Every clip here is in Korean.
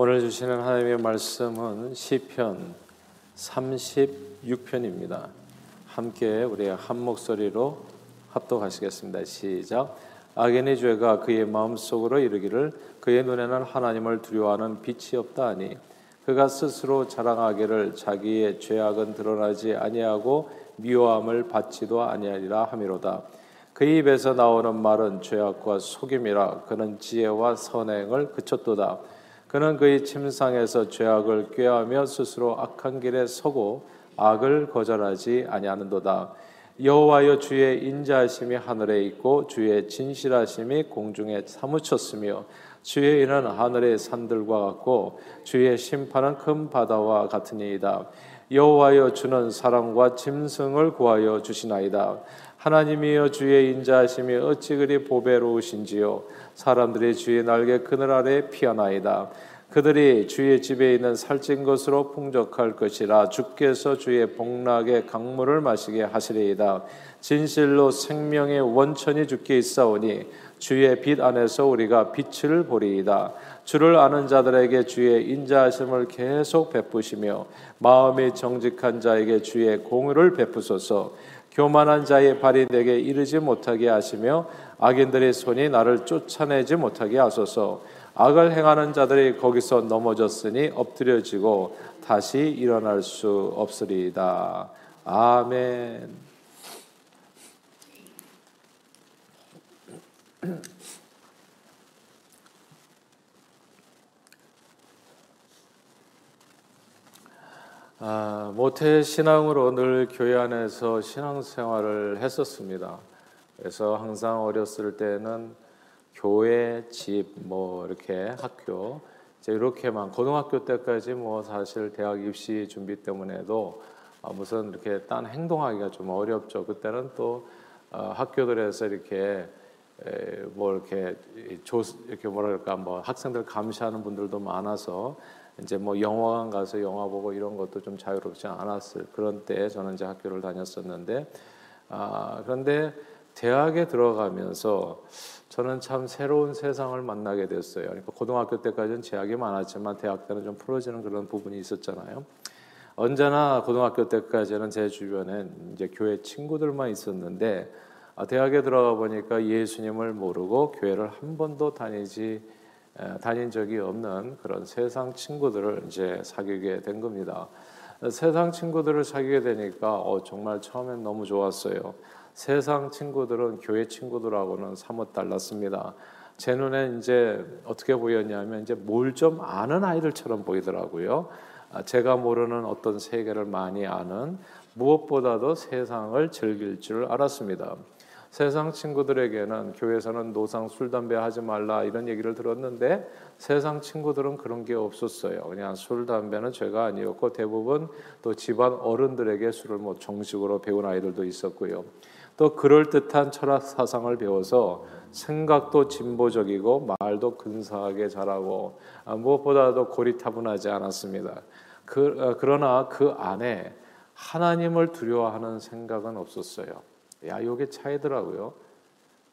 오늘 주시는 하나님의 말씀은 시편 36편입니다. 함께 우리 한 목소리로 합독하시겠습니다. 시작. 악인의 죄가 그의 마음속으로 이르기를 그의 눈에는 하나님을 두려워하는 빛이 없다 하니 그가 스스로 자랑하기를 자기의 죄악은 드러나지 아니하고 미워함을 받지도 아니하리라 하미로다. 그 입에서 나오는 말은 죄악과 속임이라 그는 지혜와 선행을 그쳤도다. 그는 그의 침상에서 죄악을 꾀하며 스스로 악한 길에 서고 악을 거절하지 아니하는도다. 여호와여 주의 인자하심이 하늘에 있고 주의 진실하심이 공중에 사무쳤으며 주의 일은 하늘의 산들과 같고 주의 심판은 큰 바다와 같으니이다. 여호와여 주는 사랑과 짐승을 구하여 주시나이다. 하나님이여 주의 인자하심이 어찌 그리 보배로우신지요 사람들이 주의 날개 그늘 아래 피하나이다. 그들이 주의 집에 있는 살찐 것으로 풍족할 것이라 주께서 주의 복락의 강물을 마시게 하시리이다. 진실로 생명의 원천이 주께 있사오니 주의 빛 안에서 우리가 빛을 보리이다. 주를 아는 자들에게 주의 인자하심을 계속 베푸시며 마음이 정직한 자에게 주의 공의를 베푸소서. 교만한 자의 발이 내게 이르지 못하게 하시며 악인들의 손이 나를 쫓아내지 못하게 하소서. 악을 행하는 자들이 거기서 넘어졌으니 엎드려지고 다시 일어날 수 없으리이다. 아멘. 아, 모태 신앙으로 늘 교회 안에서 신앙생활을 했었습니다. 그래서 항상 어렸을 때는 교회, 집, 뭐 이렇게 학교 이제 이렇게만 고등학교 때까지 뭐 사실 대학 입시 준비 때문에도 아, 무슨 이렇게 딴 행동하기가 좀 어렵죠. 그때는 또 어, 학교들에서 이렇게 에, 뭐 이렇게 조 이렇게 뭐랄까 뭐 학생들 감시하는 분들도 많아서 이제 뭐 영화관 가서 영화 보고 이런 것도 좀 자유롭지 않았을 그런 때 저는 이제 학교를 다녔었는데 아 그런데 대학에 들어가면서 저는 참 새로운 세상을 만나게 됐어요. 그러니까 고등학교 때까지는 제약이 많았지만 대학 때는 좀 풀어지는 그런 부분이 있었잖아요. 언제나 고등학교 때까지는 제 주변엔 이제 교회 친구들만 있었는데 아, 대학에 들어가 보니까 예수님을 모르고 교회를 한 번도 다니지 다닌 적이 없는 그런 세상 친구들을 이제 사귀게 된 겁니다. 세상 친구들을 사귀게 되니까 어, 정말 처음엔 너무 좋았어요. 세상 친구들은 교회 친구들하고는 사뭇 달랐습니다. 제 눈에 이제 어떻게 보였냐면 이제 뭘 좀 아는 아이들처럼 보이더라고요. 아, 제가 모르는 어떤 세계를 많이 아는 무엇보다도 세상을 즐길 줄 알았습니다. 세상 친구들에게는 교회에서는 노상 술 담배 하지 말라 이런 얘기를 들었는데 세상 친구들은 그런 게 없었어요. 그냥 술 담배는 죄가 아니었고 대부분 또 집안 어른들에게 술을 뭐 정식으로 배운 아이들도 있었고요. 또 그럴 듯한 철학 사상을 배워서 생각도 진보적이고 말도 근사하게 잘하고 아, 무엇보다도 고리타분하지 않았습니다. 그, 어, 그러나 그 안에 하나님을 두려워하는 생각은 없었어요. 야, 이게 차이더라고요.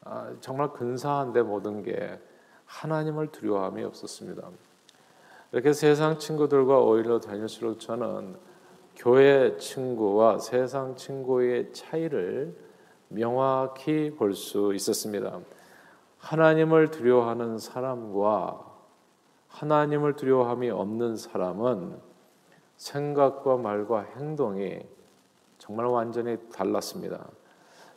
아, 정말 근사한데 모든 게 하나님을 두려워함이 없었습니다. 이렇게 세상 친구들과 오히려 다닐수록 저는 교회 친구와 세상 친구의 차이를 명확히 볼 수 있었습니다. 하나님을 두려워하는 사람과 하나님을 두려워함이 없는 사람은 생각과 말과 행동이 정말 완전히 달랐습니다.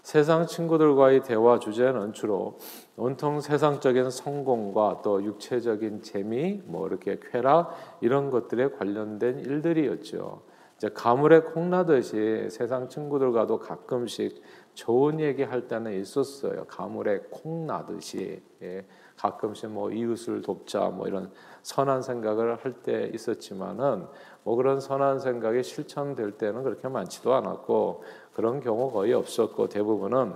세상 친구들과의 대화 주제는 주로 온통 세상적인 성공과 또 육체적인 재미, 뭐 이렇게 쾌락 이런 것들에 관련된 일들이었죠. 이제 가물에 콩나듯이 세상 친구들과도 가끔씩 좋은 얘기 할 때는 있었어요. 가물에 콩 나듯이 예. 가끔씩 뭐 이웃을 돕자 뭐 이런 선한 생각을 할 때 있었지만은 뭐 그런 선한 생각이 실천될 때는 그렇게 많지도 않았고 그런 경우 거의 없었고 대부분은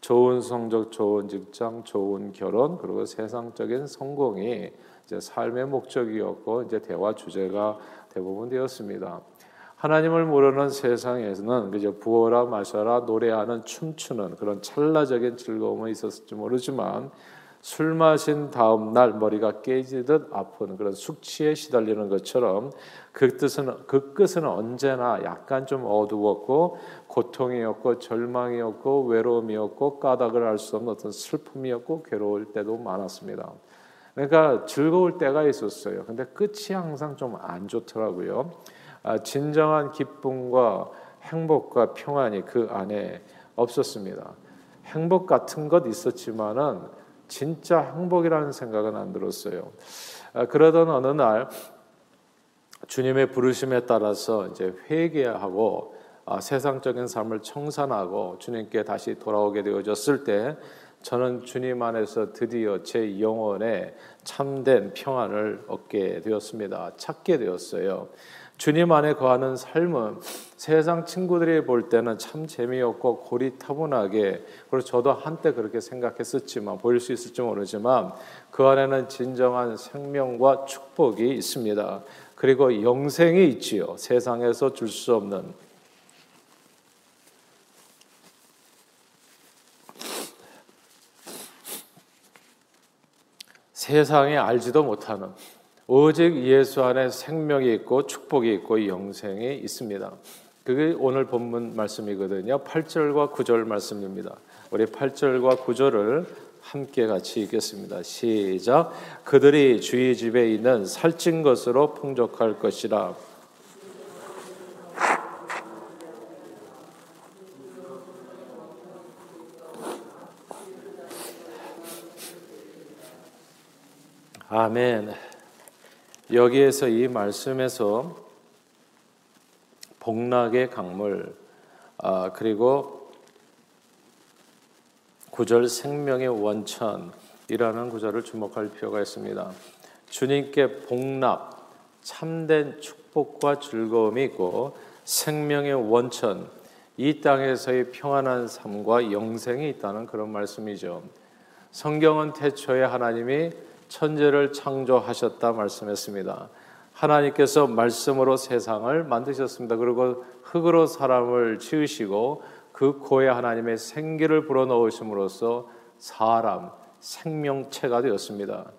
좋은 성적, 좋은 직장, 좋은 결혼 그리고 세상적인 성공이 이제 삶의 목적이었고 이제 대화 주제가 대부분 되었습니다. 하나님을 모르는 세상에서는 그저 부어라 마셔라 노래하는 춤추는 그런 찰나적인 즐거움은 있었을지 모르지만 술 마신 다음 날 머리가 깨지듯 아픈 그런 숙취에 시달리는 것처럼 그 뜻은 그 끝은 언제나 약간 좀 어두웠고 고통이었고 절망이었고 외로움이었고 까닭을 알 수 없는 어떤 슬픔이었고 괴로울 때도 많았습니다. 그러니까 즐거울 때가 있었어요. 근데 끝이 항상 좀 안 좋더라고요. 아, 진정한 기쁨과 행복과 평안이 그 안에 없었습니다. 행복 같은 것 있었지만은 진짜 행복이라는 생각은 안 들었어요. 아, 그러던 어느 날 주님의 부르심에 따라서 이제 회개하고 아, 세상적인 삶을 청산하고 주님께 다시 돌아오게 되어졌을 때 저는 주님 안에서 드디어 제 영혼에 참된 평안을 얻게 되었습니다. 찾게 되었어요. 주님 안에 거하는 삶은 세상 친구들이 볼 때는 참 재미없고 고리타분하게 그리고 저도 한때 그렇게 생각했었지만 보일 수 있을지 모르지만 그 안에는 진정한 생명과 축복이 있습니다. 그리고 영생이 있지요. 세상에서 줄 수 없는 세상에 알지도 못하는 오직 예수 안에 생명이 있고 축복이 있고 영생이 있습니다. 그게 오늘 본문 말씀이거든요. 8절과 9절 말씀입니다. 우리 8절과 9절을 함께 같이 읽겠습니다. 시작. 그들이 주의 집에 있는 살찐 것으로 풍족할 것이라. 아멘. 여기에서 이 말씀에서 복락의 강물 아, 그리고 구절 생명의 원천이라는 구절을 주목할 필요가 있습니다. 주님께 복락 참된 축복과 즐거움이 있고 생명의 원천 이 땅에서의 평안한 삶과 영생이 있다는 그런 말씀이죠. 성경은 태초에 하나님이 천재를 창조하셨다 말씀했습니다. 하나님께서 말씀으로 세상을 만드셨습니다. 그리고 흙으로 사람을 지으시고 그 코에 하나님의 생기를 불어넣으심으로써 사람 생명체가 되었습니다.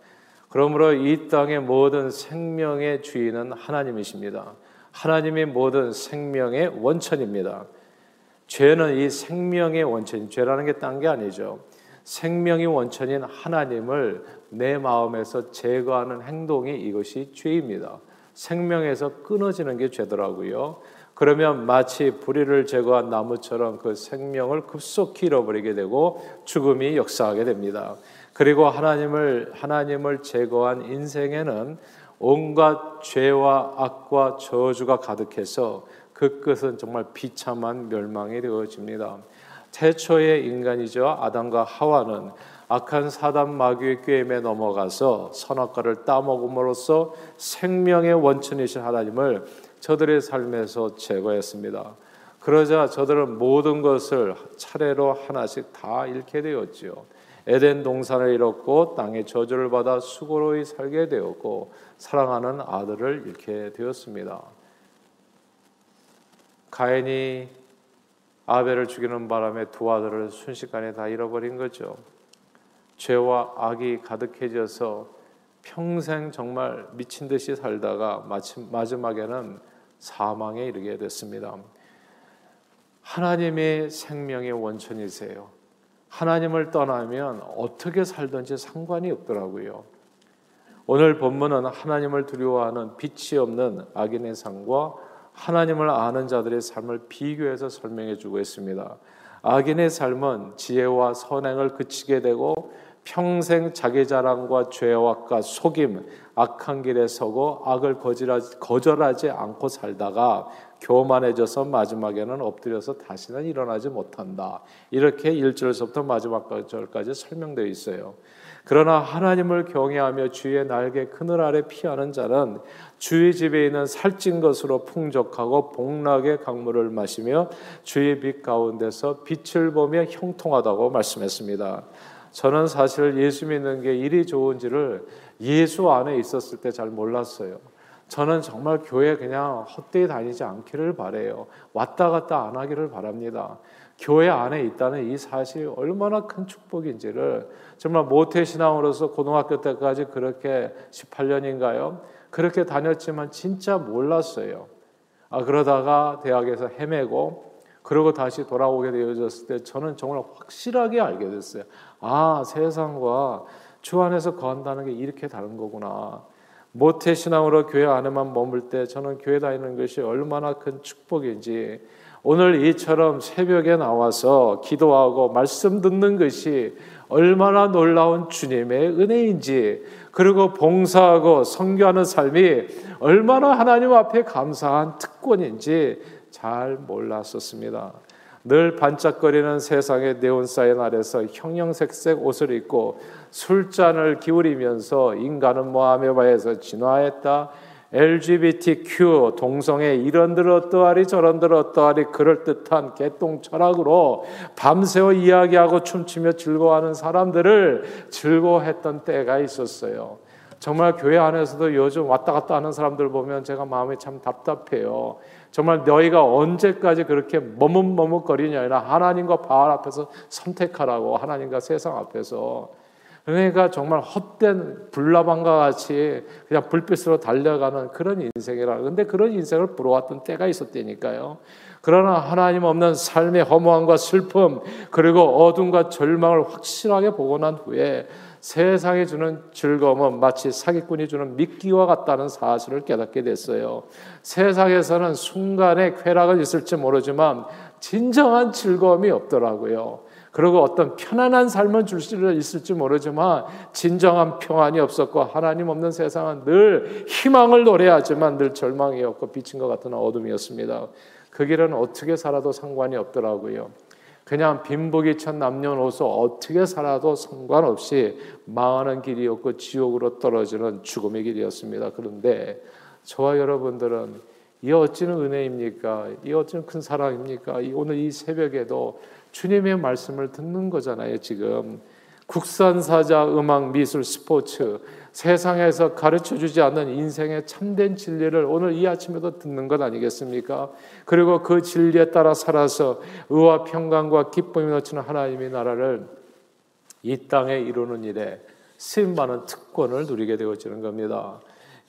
그러므로 이 땅의 모든 생명의 주인은 하나님이십니다. 하나님이 모든 생명의 원천입니다. 죄는 이 생명의 원천, 죄라는 게 딴 게 아니죠. 생명의 원천인 하나님을 내 마음에서 제거하는 행동이 이것이 죄입니다. 생명에서 끊어지는 게 죄더라고요. 그러면 마치 불의를 제거한 나무처럼 그 생명을 급속히 잃어버리게 되고 죽음이 역사하게 됩니다. 그리고 하나님을 하나님을 제거한 인생에는 온갖 죄와 악과 저주가 가득해서 그 끝은 정말 비참한 멸망이 되어집니다. 태초의 인간이죠. 아담과 하와는 악한 사단 마귀의 꾀임에 넘어가서 선악과를 따먹음으로써 생명의 원천이신 하나님을 저들의 삶에서 제거했습니다. 그러자 저들은 모든 것을 차례로 하나씩 다 잃게 되었지요. 에덴 동산을 잃었고 땅의 저주를 받아 수고로이 살게 되었고 사랑하는 아들을 잃게 되었습니다. 가인이 아벨을 죽이는 바람에 두 아들을 순식간에 다 잃어버린 거죠. 죄와 악이 가득해져서 평생 정말 미친 듯이 살다가 마침 마지막에는 사망에 이르게 됐습니다. 하나님의 생명의 원천이세요. 하나님을 떠나면 어떻게 살든지 상관이 없더라고요. 오늘 본문은 하나님을 두려워하는 빛이 없는 악인의 삶과 하나님을 아는 자들의 삶을 비교해서 설명해 주고 있습니다. 악인의 삶은 지혜와 선행을 그치게 되고 평생 자기 자랑과 죄악과 속임, 악한 길에 서고 악을 거절하지 않고 살다가 교만해져서 마지막에는 엎드려서 다시는 일어나지 못한다. 이렇게 1절에서부터 마지막 절까지 설명되어 있어요. 그러나 하나님을 경외하며 주의 날개 그늘 아래 피하는 자는 주의 집에 있는 살찐 것으로 풍족하고 복락의 강물을 마시며 주의 빛 가운데서 빛을 보며 형통하다고 말씀했습니다. 저는 사실 예수 믿는 게 일이 좋은지를 예수 안에 있었을 때 잘 몰랐어요. 저는 정말 교회 그냥 헛되이 다니지 않기를 바래요. 왔다 갔다 안 하기를 바랍니다. 교회 안에 있다는 이 사실이 얼마나 큰 축복인지를 정말 모태 신앙으로서 고등학교 때까지 그렇게 18년인가요? 그렇게 다녔지만 진짜 몰랐어요. 아 그러다가 대학에서 헤매고 그러고 다시 돌아오게 되어졌을 때 저는 정말 확실하게 알게 됐어요. 아 세상과 주 안에서 거한다는 게 이렇게 다른 거구나. 모태 신앙으로 교회 안에만 머물 때 저는 교회 다니는 것이 얼마나 큰 축복인지 오늘 이처럼 새벽에 나와서 기도하고 말씀 듣는 것이 얼마나 놀라운 주님의 은혜인지 그리고 봉사하고 성교하는 삶이 얼마나 하나님 앞에 감사한 특권인지 잘 몰랐었습니다. 늘 반짝거리는 세상의 네온사인 아래서 형형색색 옷을 입고 술잔을 기울이면서 인간은 모함에 바에서 진화했다. LGBTQ 동성애 이런들 어떠하리 저런들 어떠하리 그럴듯한 개똥 철학으로 밤새워 이야기하고 춤추며 즐거워하는 사람들을 즐거워했던 때가 있었어요. 정말 교회 안에서도 요즘 왔다 갔다 하는 사람들 보면 제가 마음이 참 답답해요. 정말 너희가 언제까지 그렇게 머뭇머뭇거리냐 하나님과 바알 앞에서 선택하라고 하나님과 세상 앞에서 그러니까 정말 헛된 불나방과 같이 그냥 불빛으로 달려가는 그런 인생이라. 근데 그런 인생을 부러웠던 때가 있었다니까요. 그러나 하나님 없는 삶의 허무함과 슬픔 그리고 어둠과 절망을 확실하게 보고 난 후에 세상에 주는 즐거움은 마치 사기꾼이 주는 미끼와 같다는 사실을 깨닫게 됐어요. 세상에서는 순간의 쾌락은 있을지 모르지만 진정한 즐거움이 없더라고요. 그리고 어떤 편안한 삶을 줄수 있을지 모르지만 진정한 평안이 없었고 하나님 없는 세상은 늘 희망을 노래하지만 늘 절망이었고 비친 것 같은 어둠이었습니다. 그 길은 어떻게 살아도 상관이 없더라고요. 그냥 빈복이 천 남녀노소 어떻게 살아도 상관없이 망하는 길이었고 지옥으로 떨어지는 죽음의 길이었습니다. 그런데 저와 여러분들은 이 어찌는 은혜입니까? 이 어찌는 큰 사랑입니까? 오늘 이 새벽에도 주님의 말씀을 듣는 거잖아요, 지금. 국산 사자, 음악, 미술, 스포츠, 세상에서 가르쳐 주지 않는 인생의 참된 진리를 오늘 이 아침에도 듣는 것 아니겠습니까? 그리고 그 진리에 따라 살아서 의와 평강과 기쁨이 넘치는 하나님의 나라를 이 땅에 이루는 일에 쓰임받는 특권을 누리게 되어지는 겁니다.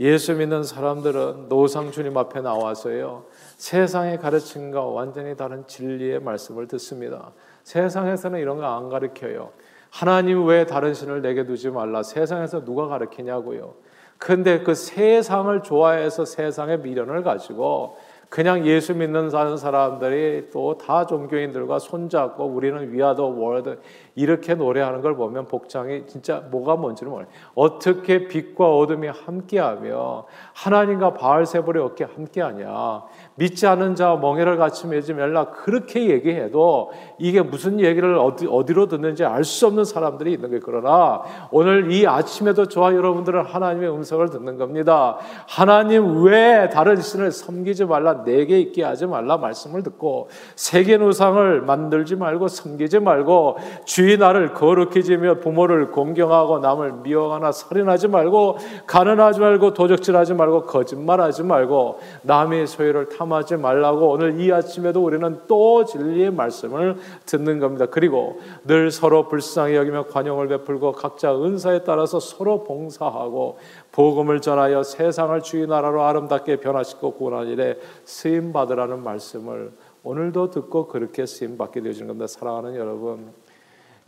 예수 믿는 사람들은 노상 주님 앞에 나와서요. 세상의 가르침과 완전히 다른 진리의 말씀을 듣습니다. 세상에서는 이런 거 안 가르쳐요. 하나님 왜 다른 신을 내게 두지 말라. 세상에서 누가 가르치냐고요. 근데 그 세상을 좋아해서 세상의 미련을 가지고 그냥 예수 믿는 사람들이 또 다 종교인들과 손잡고 우리는 위아더 월드 이렇게 노래하는 걸 보면 복장이 진짜 뭐가 뭔지를 몰라요. 어떻게 빛과 어둠이 함께하며 하나님과 바알세불이 어떻게 함께하냐. 믿지 않는 자와 멍에를 같이 매지 말라 그렇게 얘기해도 이게 무슨 얘기를 어디, 어디로 듣는지 알 수 없는 사람들이 있는 거예요. 그러나 오늘 이 아침에도 저와 여러분들은 하나님의 음성을 듣는 겁니다. 하나님 왜 다른 신을 섬기지 말라 내게 있게 하지 말라 말씀을 듣고 세계 우상을 만들지 말고 섬기지 말고 주의 나를 거룩히 지며 부모를 공경하고 남을 미워하나 살인하지 말고 가난하지 말고 도적질하지 말고 거짓말하지 말고 남의 소유를 탐하지 말라고 오늘 이 아침에도 우리는 또 진리의 말씀을 듣는 겁니다. 그리고 늘 서로 불쌍히 여기며 관용을 베풀고 각자 은사에 따라서 서로 봉사하고 복음을 전하여 세상을 주의 나라로 아름답게 변화시키고 구원하는 일에 쓰임 받으라는 말씀을 오늘도 듣고 그렇게 쓰임 받게 되어지는 겁니다. 사랑하는 여러분,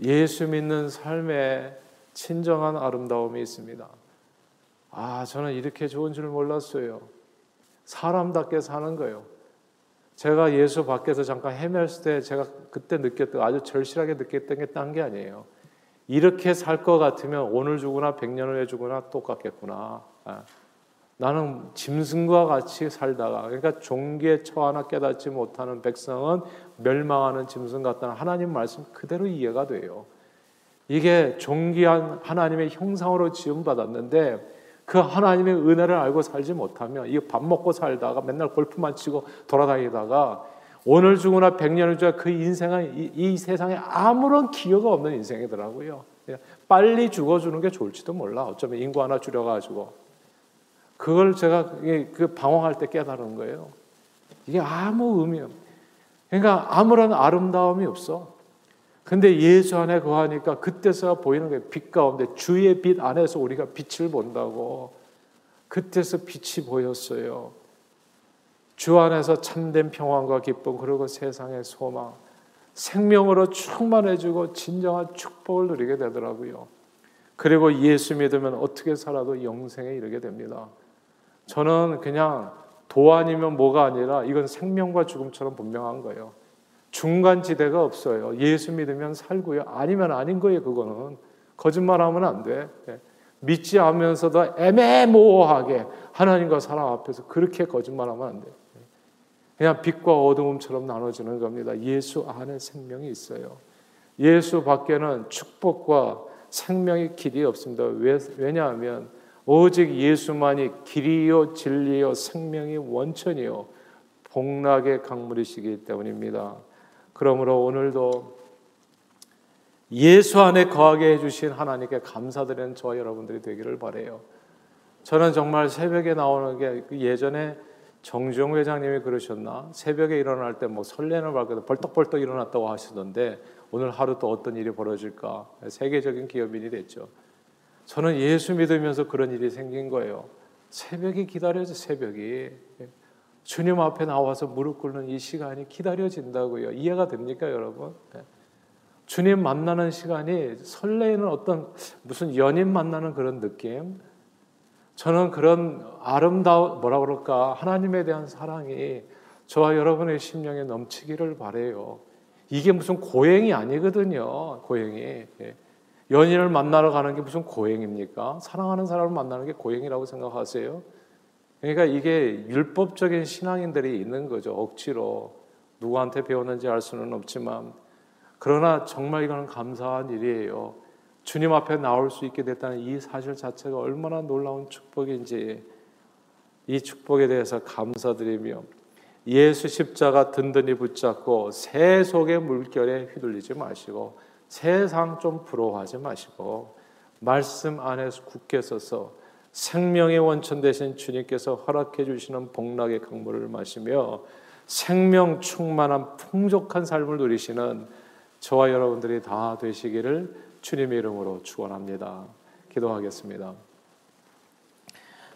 예수 믿는 삶에 친정한 아름다움이 있습니다. 아, 저는 이렇게 좋은 줄 몰랐어요. 사람답게 사는 거예요. 제가 예수 밖에서 잠깐 헤맸을 때 제가 그때 느꼈던 아주 절실하게 느꼈던 게 딴 게 아니에요. 이렇게 살 것 같으면 오늘 죽으나 백년 후에 죽으나 똑같겠구나. 아, 나는 짐승과 같이 살다가 그러니까 종기에 처하나 깨닫지 못하는 백성은 멸망하는 짐승 같다는 하나님 말씀 그대로 이해가 돼요. 이게 종기한 하나님의 형상으로 지음 받았는데 그 하나님의 은혜를 알고 살지 못하면 이 밥 먹고 살다가 맨날 골프만 치고 돌아다니다가 오늘 죽으나 백년을 주야 그 인생은 이, 이, 세상에 아무런 기여가 없는 인생이더라고요. 빨리 죽어주는 게 좋을지도 몰라. 어쩌면 인구 하나 줄여가지고 그걸 제가 그 방황할 때 깨달은 거예요. 이게 아무 의미 없. 그러니까 아무런 아름다움이 없어. 근데 예수 안에 거하니까 그때서 보이는 거예요. 빛 가운데 주의 빛 안에서 우리가 빛을 본다고. 그때서 빛이 보였어요. 주 안에서 참된 평안과 기쁨 그리고 세상의 소망 생명으로 충만해지고 진정한 축복을 누리게 되더라고요. 그리고 예수 믿으면 어떻게 살아도 영생에 이르게 됩니다. 저는 그냥 도 아니면 뭐가 아니라 이건 생명과 죽음처럼 분명한 거예요. 중간 지대가 없어요. 예수 믿으면 살고요. 아니면 아닌 거예요. 그거는 거짓말하면 안 돼. 예. 믿지 않으면서도 애매모호하게 하나님과 사람 앞에서 그렇게 거짓말하면 안 돼. 그냥 빛과 어두움처럼 나눠지는 겁니다. 예수 안에 생명이 있어요. 예수 밖에는 축복과 생명의 길이 없습니다. 왜, 왜냐하면 오직 예수만이 길이요 진리요 생명의 원천이요 복락의 강물이시기 때문입니다. 그러므로 오늘도 예수 안에 거하게 해주신 하나님께 감사드리는 저와 여러분들이 되기를 바래요. 저는 정말 새벽에 나오는 게그 예전에 정주영 회장님이 그러셨나? 새벽에 일어날 때 뭐 설레는 밝게도 벌떡벌떡 일어났다고 하시던데 오늘 하루 또 어떤 일이 벌어질까? 세계적인 기업인이 됐죠. 저는 예수 믿으면서 그런 일이 생긴 거예요. 새벽이 기다려져 새벽이. 주님 앞에 나와서 무릎 꿇는 이 시간이 기다려진다고요. 이해가 됩니까, 여러분? 주님 만나는 시간이 설레는 어떤 무슨 연인 만나는 그런 느낌? 저는 그런 아름다운 뭐라 그럴까 하나님에 대한 사랑이 저와 여러분의 심령에 넘치기를 바래요. 이게 무슨 고행이 아니거든요. 고행이 예. 연인을 만나러 가는 게 무슨 고행입니까? 사랑하는 사람을 만나는 게 고행이라고 생각하세요? 그러니까 이게 율법적인 신앙인들이 있는 거죠. 억지로 누구한테 배웠는지 알 수는 없지만 그러나 정말 이거는 감사한 일이에요. 주님 앞에 나올 수 있게 됐다는 이 사실 자체가 얼마나 놀라운 축복인지 이 축복에 대해서 감사드리며 예수 십자가 든든히 붙잡고 새 속의 물결에 휘둘리지 마시고 세상 좀 부러워하지 마시고 말씀 안에서 굳게 서서 생명의 원천 되신 주님께서 허락해 주시는 복락의 강물을 마시며 생명 충만한 풍족한 삶을 누리시는 저와 여러분들이 다 되시기를 주님의 이름으로 축원합니다. 기도하겠습니다.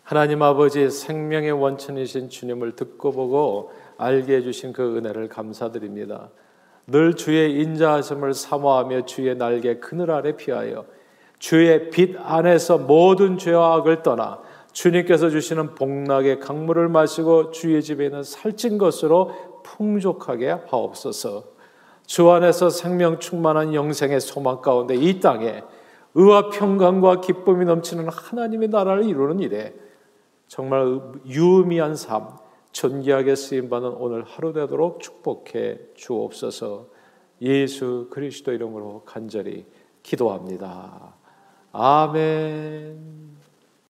하나님 아버지 생명의 원천이신 주님을 듣고 보고 알게 해주신 그 은혜를 감사드립니다. 늘 주의 인자하심을 사모하며 주의 날개 그늘 아래 피하여 주의 빛 안에서 모든 죄와 악을 떠나 주님께서 주시는 복락의 강물을 마시고 주의 집에 있는 살찐 것으로 풍족하게 하옵소서. 주 안에서 생명 충만한 영생의 소망 가운데 이 땅에 의와 평강과 기쁨이 넘치는 하나님의 나라를 이루는 일에 정말 유의미한 삶, 존귀하게 쓰임 받는 오늘 하루 되도록 축복해 주옵소서 예수 그리스도 이름으로 간절히 기도합니다. 아멘.